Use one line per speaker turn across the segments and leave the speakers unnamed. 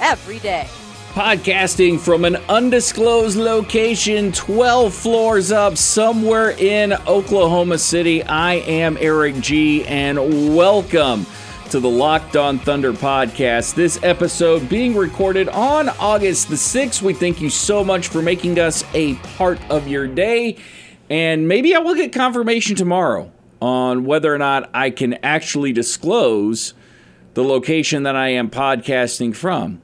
every day.
Podcasting from an undisclosed location 12 floors up somewhere in Oklahoma City. I am Eric G, and welcome to the Locked On Thunder podcast. This episode being recorded on August the 6th. We thank you so much for making us a part of your day. And maybe I will get confirmation tomorrow on whether or not I can actually disclose the location that I am podcasting from.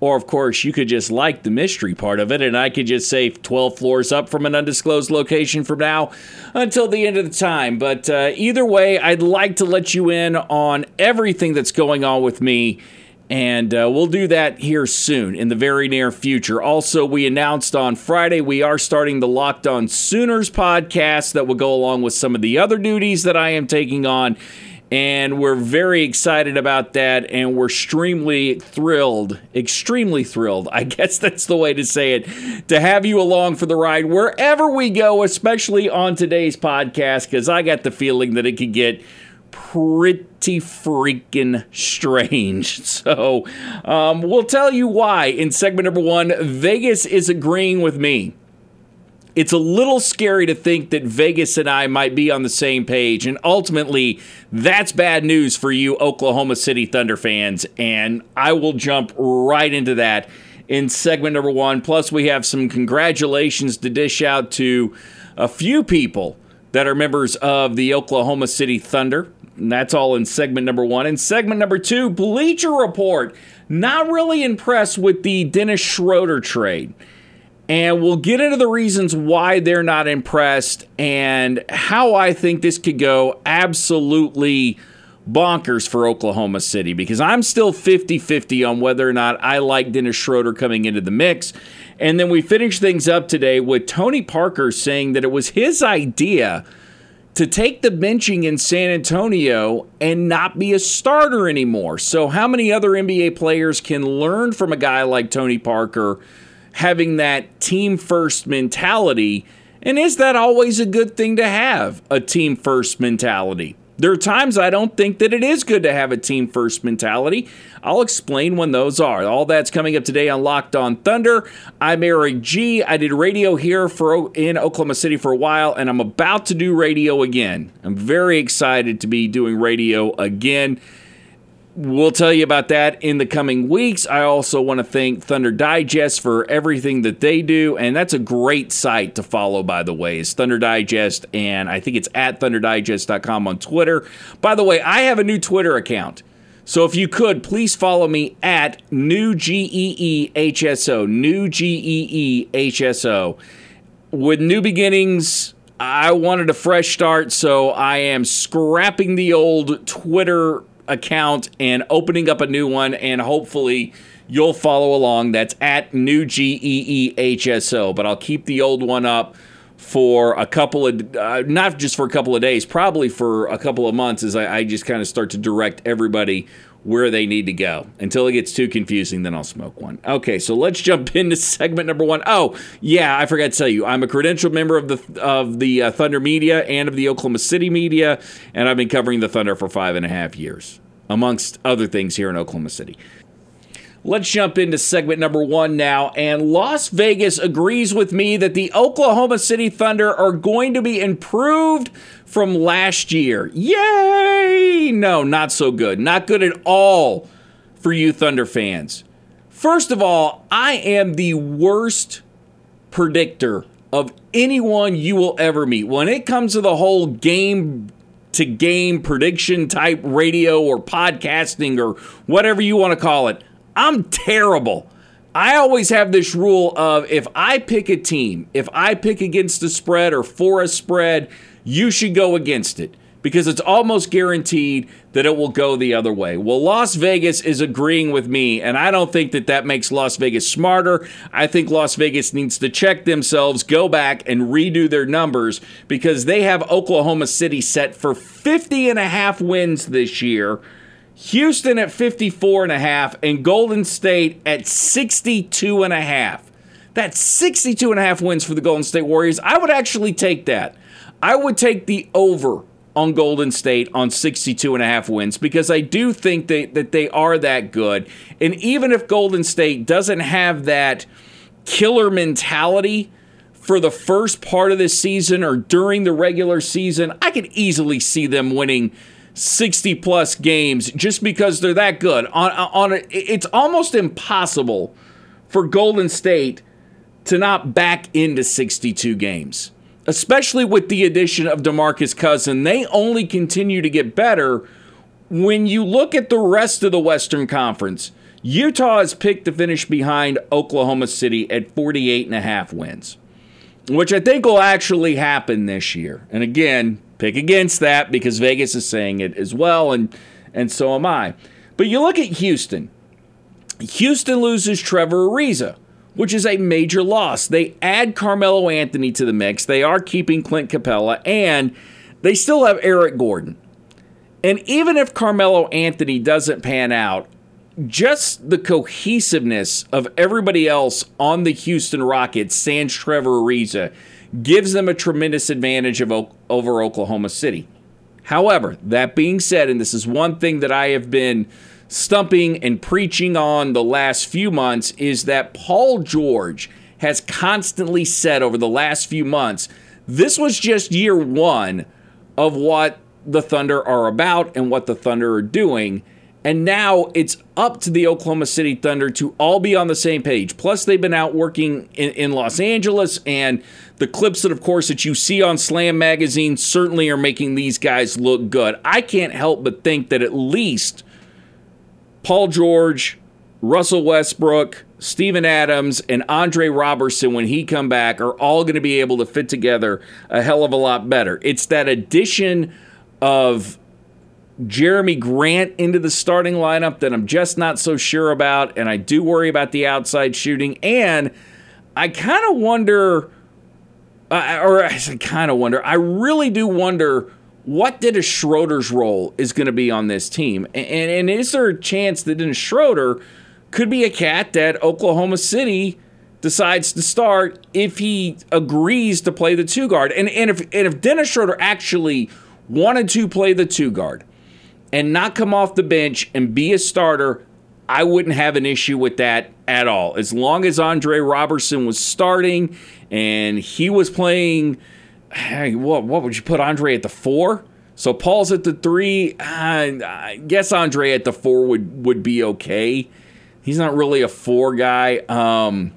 Or, of course, you could just like the mystery part of it, and I could just say 12 floors up from an undisclosed location from now until the end of the time. But uh, either way, I'd like to let you in on everything that's going on with me. And uh, we'll do that here soon in the very near future. Also, we announced on Friday we are starting the Locked On Sooners podcast that will go along with some of the other duties that I am taking on and we're very excited about that and we're extremely thrilled extremely thrilled i guess that's the way to say it to have you along for the ride wherever we go especially on today's podcast because i got the feeling that it could get pretty freaking strange. So, um, we'll tell you why in segment number one. Vegas is agreeing with me it's a little scary to think that Vegas and I might be on the same page. And ultimately, that's bad news for you, Oklahoma City Thunder fans. And I will jump right into that in segment number one. Plus, we have some congratulations to dish out to a few people that are members of the Oklahoma City Thunder. And that's all in segment number one. In segment number two, Bleacher Report. Not really impressed with the Dennis Schroeder trade. And we'll get into the reasons why they're not impressed and how I think this could go absolutely bonkers for Oklahoma City because I'm still 50 50 on whether or not I like Dennis Schroeder coming into the mix. And then we finish things up today with Tony Parker saying that it was his idea to take the benching in San Antonio and not be a starter anymore. So, how many other NBA players can learn from a guy like Tony Parker? Having that team first mentality. And is that always a good thing to have, a team first mentality? There are times I don't think that it is good to have a team first mentality. I'll explain when those are. All that's coming up today on Locked On Thunder. I'm Eric G. I did radio here for in Oklahoma City for a while, and I'm about to do radio again. I'm very excited to be doing radio again. We'll tell you about that in the coming weeks. I also want to thank Thunder Digest for everything that they do. And that's a great site to follow, by the way, is Thunder Digest. And I think it's at thunderdigest.com on Twitter. By the way, I have a new Twitter account. So if you could, please follow me at new GEEHSO, new GEEHSO. With new beginnings, I wanted a fresh start, so I am scrapping the old Twitter account and opening up a new one, and hopefully you'll follow along. That's at new G E E H S O. But I'll keep the old one up for a couple of, uh, not just for a couple of days, probably for a couple of months as I, I just kind of start to direct everybody where they need to go. Until it gets too confusing, then I'll smoke one. Okay, so let's jump into segment number one. Oh, yeah, I forgot to tell you, I'm a credentialed member of the of the uh, Thunder media and of the Oklahoma City media, and I've been covering the Thunder for five and a half years, amongst other things here in Oklahoma City. Let's jump into segment number one now. And Las Vegas agrees with me that the Oklahoma City Thunder are going to be improved from last year. Yay! No, not so good. Not good at all for you Thunder fans. First of all, I am the worst predictor of anyone you will ever meet. When it comes to the whole game to game prediction type radio or podcasting or whatever you want to call it, I'm terrible. I always have this rule of if I pick a team, if I pick against a spread or for a spread, you should go against it because it's almost guaranteed that it will go the other way. Well, Las Vegas is agreeing with me, and I don't think that that makes Las Vegas smarter. I think Las Vegas needs to check themselves, go back and redo their numbers because they have Oklahoma City set for 50 and a half wins this year. Houston at 54 and a half and Golden State at 62 and a half. That's 62 and a half wins for the Golden State Warriors. I would actually take that. I would take the over on Golden State on 62 and a half wins because I do think they, that they are that good. And even if Golden State doesn't have that killer mentality for the first part of this season or during the regular season, I could easily see them winning 60 plus games just because they're that good. On on a, it's almost impossible for Golden State to not back into 62 games especially with the addition of DeMarcus Cousin, they only continue to get better. When you look at the rest of the Western Conference, Utah is picked to finish behind Oklahoma City at 48 and a half wins, which I think will actually happen this year. And again, pick against that because Vegas is saying it as well, and and so am I. But you look at Houston. Houston loses Trevor Ariza which is a major loss. They add Carmelo Anthony to the mix. They are keeping Clint Capela, and they still have Eric Gordon. And even if Carmelo Anthony doesn't pan out, just the cohesiveness of everybody else on the Houston Rockets, sans Trevor Ariza, gives them a tremendous advantage of, over Oklahoma City. However, that being said, and this is one thing that I have been stumping and preaching on the last few months is that Paul George has constantly said over the last few months this was just year one of what the Thunder are about and what the Thunder are doing. And now it's up to the Oklahoma City Thunder to all be on the same page. Plus, they've been out working in, in, Los Angeles, and the clips that, of course, that you see on Slam Magazine certainly are making these guys look good. I can't help but think that at least Paul George, Russell Westbrook, Steven Adams, and Andre Roberson, when he come back, are all going to be able to fit together a hell of a lot better. It's that addition of Jerami Grant into the starting lineup that I'm just not so sure about, and I do worry about the outside shooting. And I kind of wonder, uh, or I kind of wonder, I really do wonder what Dennis Schroeder's role is going to be on this team. And, and is there a chance that Dennis Schroeder could be a cat that Oklahoma City decides to start if he agrees to play the two guard? And, and, if, and if Dennis Schroeder actually wanted to play the two guard and not come off the bench and be a starter, I wouldn't have an issue with that at all. As long as Andre Roberson was starting and he was playing – hey, what what would you put Andre at the four? So Paul's at the three. I guess Andre at the four would would be okay. He's not really a four guy. Um,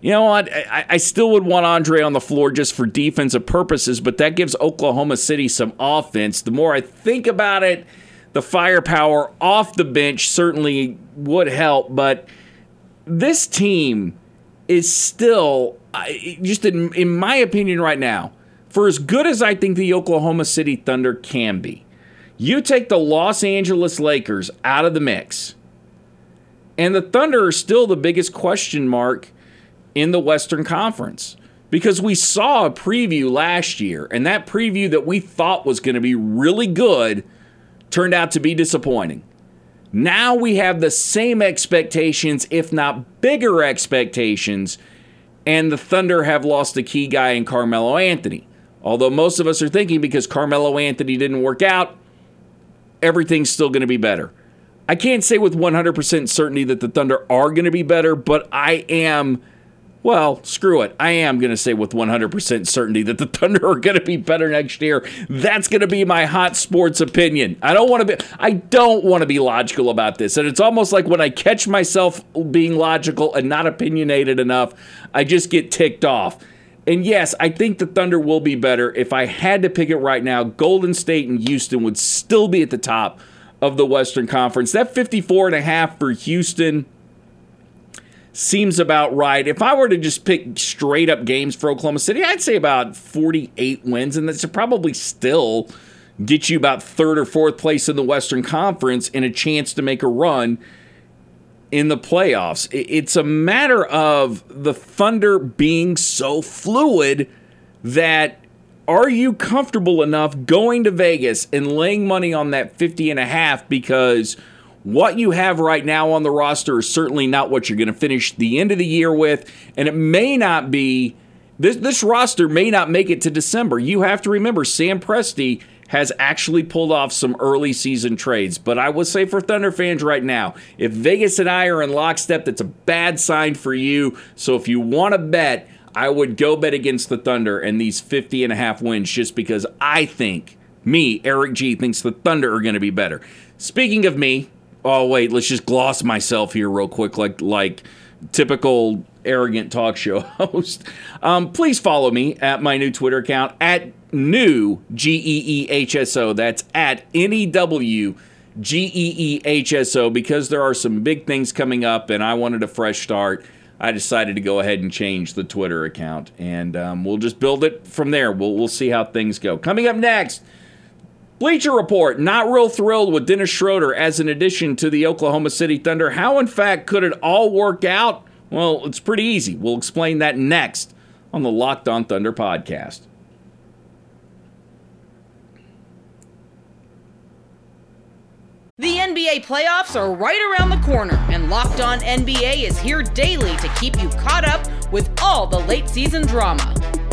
you know what? I, I, still would want Andre on the floor just for defensive purposes, but that gives Oklahoma City some offense. The more I think about it, the firepower off the bench certainly would help, but this team is still, just in, in my opinion right now, for as good as I think the Oklahoma City Thunder can be, you take the Los Angeles Lakers out of the mix, and the Thunder are still the biggest question mark in the Western Conference because we saw a preview last year, and that preview that we thought was going to be really good turned out to be disappointing. Now we have the same expectations, if not bigger expectations, and the Thunder have lost a key guy in Carmelo Anthony. Although most of us are thinking because Carmelo Anthony didn't work out, everything's still going to be better. I can't say with 100% certainty that the Thunder are going to be better, but I am well, screw it. I am going to say with 100% certainty that the Thunder are going to be better next year. That's going to be my hot sports opinion. I don't want to be I don't want to be logical about this. And it's almost like when I catch myself being logical and not opinionated enough, I just get ticked off. And yes, I think the Thunder will be better. If I had to pick it right now, Golden State and Houston would still be at the top of the Western Conference. That 54 and a half for Houston seems about right. If I were to just pick straight up games for Oklahoma City, I'd say about 48 wins, and that's probably still get you about third or fourth place in the Western Conference and a chance to make a run in the playoffs. It's a matter of the Thunder being so fluid that are you comfortable enough going to Vegas and laying money on that 50 and a half because – what you have right now on the roster is certainly not what you're going to finish the end of the year with, and it may not be. This, this roster may not make it to December. You have to remember, Sam Presti has actually pulled off some early season trades. But I would say for Thunder fans right now, if Vegas and I are in lockstep, that's a bad sign for you. So if you want to bet, I would go bet against the Thunder and these 50 and a half wins just because I think, me, Eric G, thinks the Thunder are going to be better. Speaking of me, oh wait, let's just gloss myself here real quick, like like typical arrogant talk show host. Um, please follow me at my new Twitter account at new G E E H S O. That's at N E W G E E H S O because there are some big things coming up, and I wanted a fresh start. I decided to go ahead and change the Twitter account, and um, we'll just build it from there. We'll we'll see how things go. Coming up next. Bleacher Report, not real thrilled with Dennis Schroeder as an addition to the Oklahoma City Thunder. How, in fact, could it all work out? Well, it's pretty easy. We'll explain that next on the Locked On Thunder podcast.
The NBA playoffs are right around the corner, and Locked On NBA is here daily to keep you caught up with all the late season drama.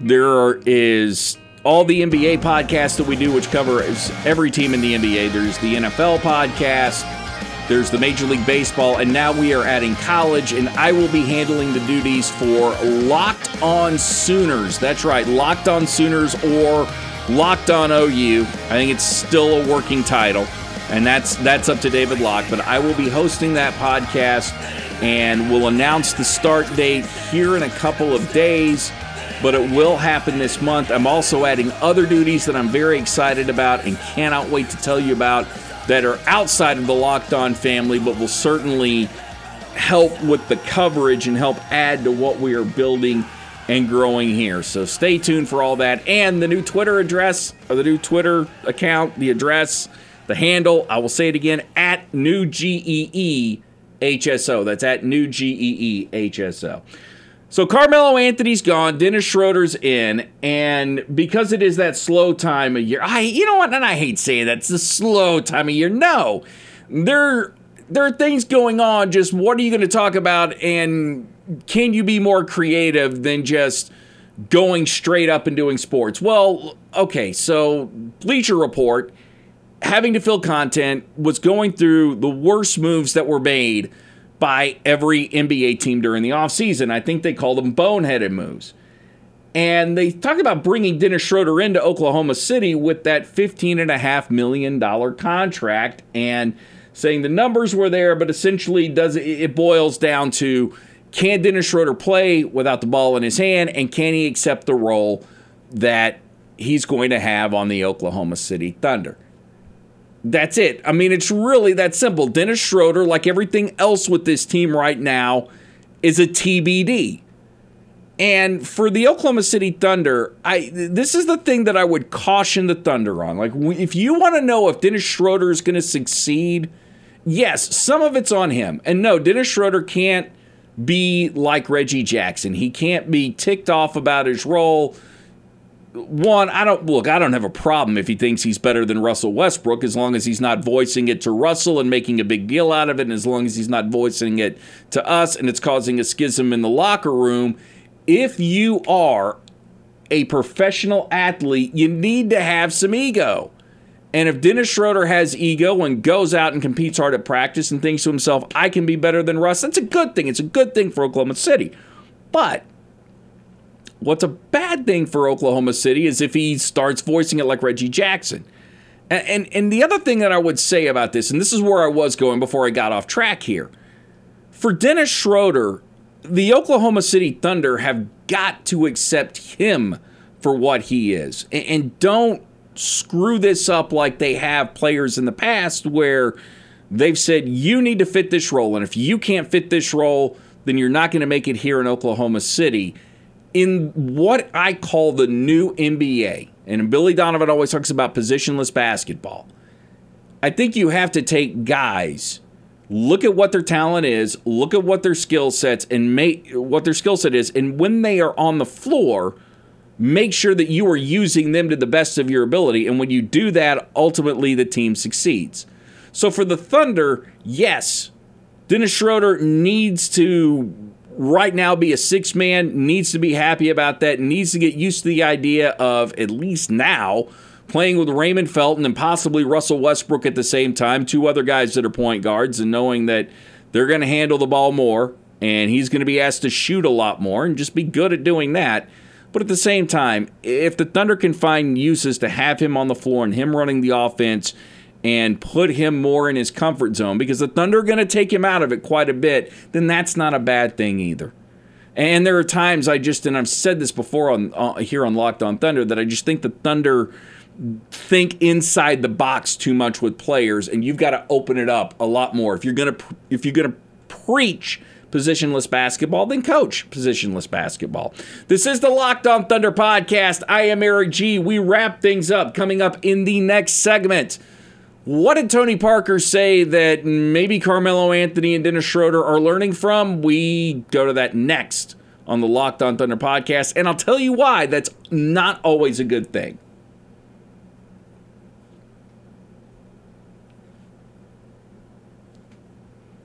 There is all the NBA podcasts that we do, which covers every team in the NBA. There's the NFL podcast, there's the Major League Baseball, and now we are adding college, and I will be handling the duties for Locked On Sooners. That's right, Locked On Sooners or Locked On OU. I think it's still a working title, and that's that's up to David Locke. But I will be hosting that podcast, and we'll announce the start date here in a couple of days but it will happen this month. I'm also adding other duties that I'm very excited about and cannot wait to tell you about that are outside of the Locked On family, but will certainly help with the coverage and help add to what we are building and growing here. So stay tuned for all that. And the new Twitter address, or the new Twitter account, the address, the handle, I will say it again, at new G E E H S O. That's at new G E E H S O. So Carmelo Anthony's gone, Dennis Schroeder's in, and because it is that slow time of year, I you know what, and I hate saying that it's a slow time of year. No, there there are things going on. Just what are you going to talk about, and can you be more creative than just going straight up and doing sports? Well, okay, so Bleacher Report having to fill content was going through the worst moves that were made by every NBA team during the offseason. I think they call them boneheaded moves. And they talked about bringing Dennis Schroeder into Oklahoma City with that $15.5 million contract and saying the numbers were there, but essentially does it boils down to can Dennis Schroeder play without the ball in his hand and can he accept the role that he's going to have on the Oklahoma City Thunder? That's it. I mean, it's really that simple. Dennis Schroeder, like everything else with this team right now, is a TBD. And for the Oklahoma City Thunder, I this is the thing that I would caution the Thunder on. Like, if you want to know if Dennis Schroeder is going to succeed yes, some of it's on him. And no, Dennis Schroeder can't be like Reggie Jackson. He can't be ticked off about his role. One, I don't look, I don't have a problem if he thinks he's better than Russell Westbrook as long as he's not voicing it to Russell and making a big deal out of it, and as long as he's not voicing it to us and it's causing a schism in the locker room. If you are a professional athlete, you need to have some ego. And if Dennis Schroeder has ego and goes out and competes hard at practice and thinks to himself, I can be better than Russ, that's a good thing. It's a good thing for Oklahoma City. But what's a bad thing for Oklahoma City is if he starts voicing it like Reggie Jackson. And, and, and the other thing that I would say about this, and this is where I was going before I got off track here. For Dennis Schroeder, the Oklahoma City Thunder have got to accept him for what he is. And, and don't screw this up like they have players in the past where they've said, you need to fit this role. And if you can't fit this role, then you're not going to make it here in Oklahoma City. In what I call the new NBA, and Billy Donovan always talks about positionless basketball, I think you have to take guys look at what their talent is, look at what their skill sets and make what their skill set is, and when they are on the floor, make sure that you are using them to the best of your ability. And when you do that, ultimately the team succeeds. So for the Thunder, yes, Dennis Schroeder needs to right now be a six man, needs to be happy about that, needs to get used to the idea of at least now playing with Raymond Felton and possibly Russell Westbrook at the same time, two other guys that are point guards, and knowing that they're going to handle the ball more and he's going to be asked to shoot a lot more and just be good at doing that. But at the same time, if the Thunder can find uses to have him on the floor and him running the offense and put him more in his comfort zone, because the Thunder are going to take him out of it quite a bit, then that's not a bad thing either. And there are times I just, and I've said this before on uh, here on Locked On Thunder, that I just think the Thunder think inside the box too much with players, and you've got to open it up a lot more. If you're gonna if you're gonna preach positionless basketball, then coach positionless basketball. This is the Locked On Thunder podcast. I am Eric G. We wrap things up coming up in the next segment. What did Tony Parker say that maybe Carmelo Anthony and Dennis Schroeder are learning from? We go to that next on the Locked On Thunder podcast, and I'll tell you why that's not always a good thing.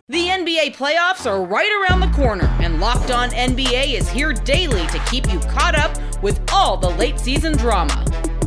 The NBA playoffs are right around the corner, and Locked On NBA is here daily to keep you caught up with all the late season drama.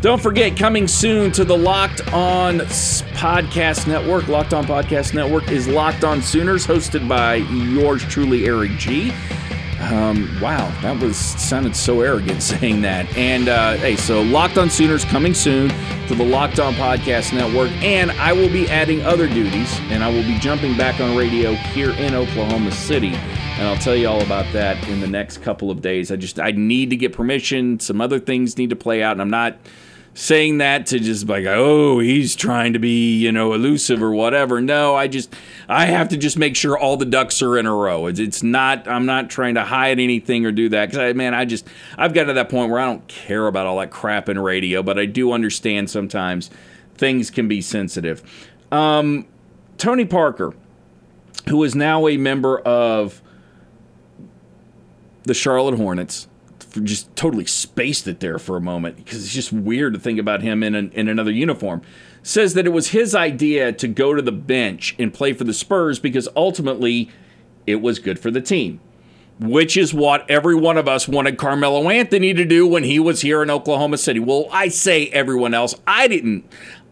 Don't forget, coming soon to the Locked On Podcast Network. Locked On Podcast Network is Locked On Sooners, hosted by yours truly, Eric G. Um, wow, that was sounded so arrogant saying that. And uh, hey, so Locked On Sooners coming soon to the Locked On Podcast Network, and I will be adding other duties, and I will be jumping back on radio here in Oklahoma City and I'll tell you all about that in the next couple of days. I just I need to get permission. Some other things need to play out, and I'm not saying that to just like oh he's trying to be you know elusive or whatever. No i just i have to just make sure all the ducks are in a row. It's, it's not i'm not trying to hide anything or do that. Because i man i just i've got to that point where i don't care about all that crap in radio but i do understand sometimes things can be sensitive. Um, tony parker who is now a member of the Charlotte Hornets. Just totally spaced it there for a moment because it's just weird to think about him in, an, in another uniform. Says that it was his idea to go to the bench and play for the Spurs because ultimately it was good for the team, which is what every one of us wanted Carmelo Anthony to do when he was here in Oklahoma City. Well, I say everyone else. I didn't.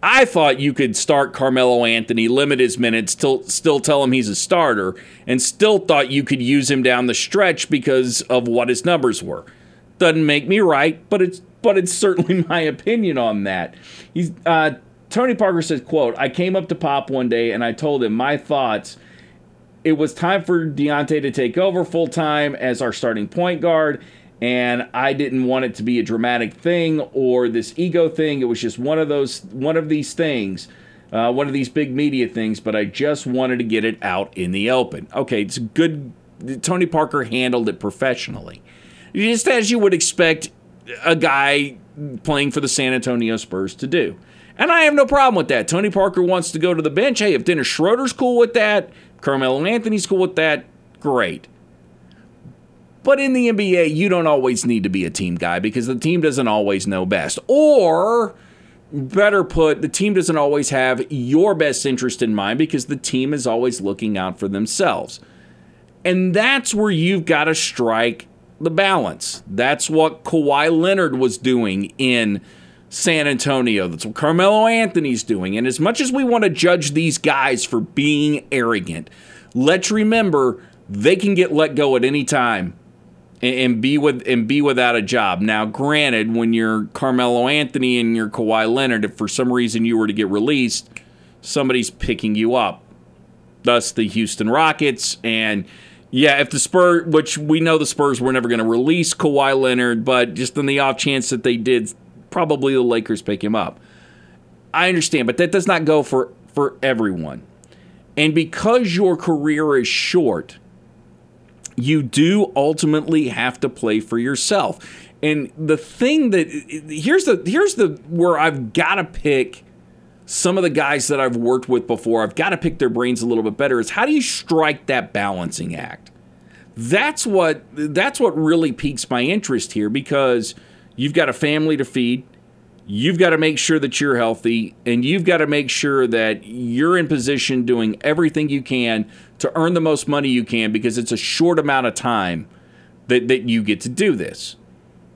I thought you could start Carmelo Anthony, limit his minutes, still still tell him he's a starter, and still thought you could use him down the stretch because of what his numbers were. Doesn't make me right, but it's but it's certainly my opinion on that. He's uh, Tony Parker says, "quote I came up to Pop one day and I told him my thoughts. It was time for Dejounte to take over full time as our starting point guard." and I didn't want it to be a dramatic thing or this ego thing. It was just one of those one of these things, uh, one of these big media things. But I just wanted to get it out in the open. Okay, it's good. Tony Parker handled it professionally, just as you would expect a guy playing for the San Antonio Spurs to do. And I have no problem with that. Tony Parker wants to go to the bench. Hey, if Dennis Schroeder's cool with that, Carmelo Anthony's cool with that, great. But in the NBA, you don't always need to be a team guy because the team doesn't always know best. Or, better put, the team doesn't always have your best interest in mind because the team is always looking out for themselves. And that's where you've got to strike the balance. That's what Kawhi Leonard was doing in San Antonio. That's what Carmelo Anthony's doing. And as much as we want to judge these guys for being arrogant, let's remember they can get let go at any time and, be with and be without a job. Now, granted, when you're Carmelo Anthony and you're Kawhi Leonard, if for some reason you were to get released, somebody's picking you up. Thus, the Houston Rockets and. Yeah, if the Spurs, which we know the Spurs were never going to release Kawhi Leonard, but just in the off chance that they did, probably the Lakers pick him up. I understand, but that does not go for for everyone. And because your career is short, you do ultimately have to play for yourself. And the thing that here's the here's the where I've got to pick some of the guys that I've worked with before. I've got to pick their brains a little bit better. Is how do you strike that balancing act? That's what that's what really piques my interest here because you've got a family to feed. You've got to make sure that you're healthy and you've got to make sure that you're in position doing everything you can to earn the most money you can because it's a short amount of time that, that you get to do this.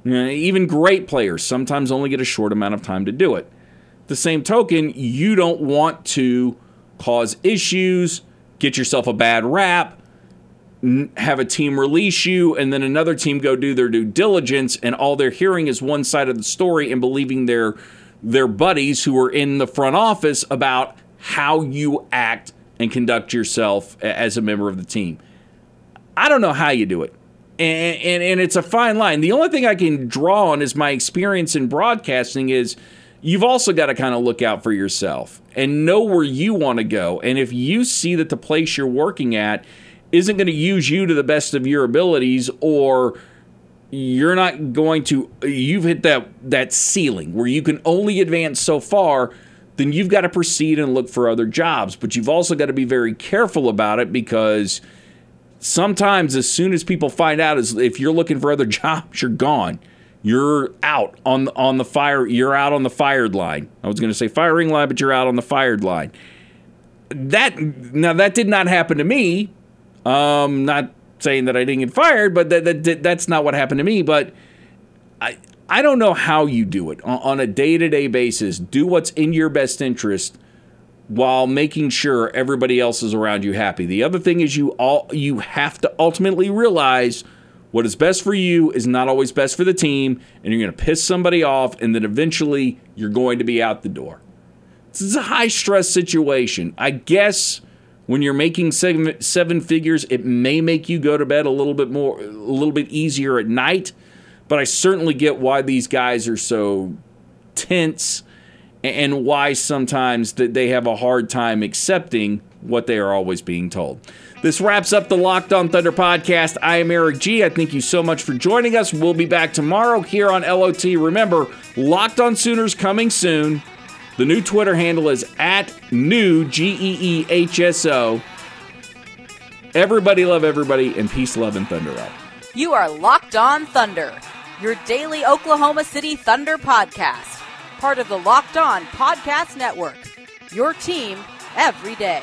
You know, even great players sometimes only get a short amount of time to do it. The same token, you don't want to cause issues, get yourself a bad rap, have a team release you, and then another team go do their due diligence, and all they're hearing is one side of the story and believing their their buddies who are in the front office about how you act and conduct yourself as a member of the team. I don't know how you do it. And, and, and it's a fine line. The only thing I can draw on is my experience in broadcasting is you've also got to kind of look out for yourself and know where you want to go. And if you see that the place you're working at isn't going to use you to the best of your abilities or you're not going to you've hit that that ceiling where you can only advance so far then you've got to proceed and look for other jobs. But you've also got to be very careful about it because sometimes, as soon as people find out, is if you're looking for other jobs, you're gone. You're out on on the fire. You're out on the fired line. I was going to say firing line, but you're out on the fired line. That now that did not happen to me. Um, not saying that I didn't get fired, but that, that that's not what happened to me. But I I don't know how you do it on a day to day basis. Do what's in your best interest while making sure everybody else is around you happy. The other thing is you all you have to ultimately realize what is best for you is not always best for the team, and you're going to piss somebody off, and then eventually you're going to be out the door. This is a high stress situation. I guess when you're making seven, seven figures, it may make you go to bed a little bit more, a little bit easier at night but I certainly get why these guys are so tense and why sometimes that they have a hard time accepting what they are always being told. This wraps up the Locked On Thunder podcast. I am Eric G. I thank you so much for joining us. We'll be back tomorrow here on LOT. Remember, Locked On Sooners coming soon. The new Twitter handle is at new G E E H S O. Everybody love everybody, and peace, love, and thunder up.
You are Locked On Thunder your daily Oklahoma City Thunder podcast, part of the Locked On Podcast Network. Your team every day.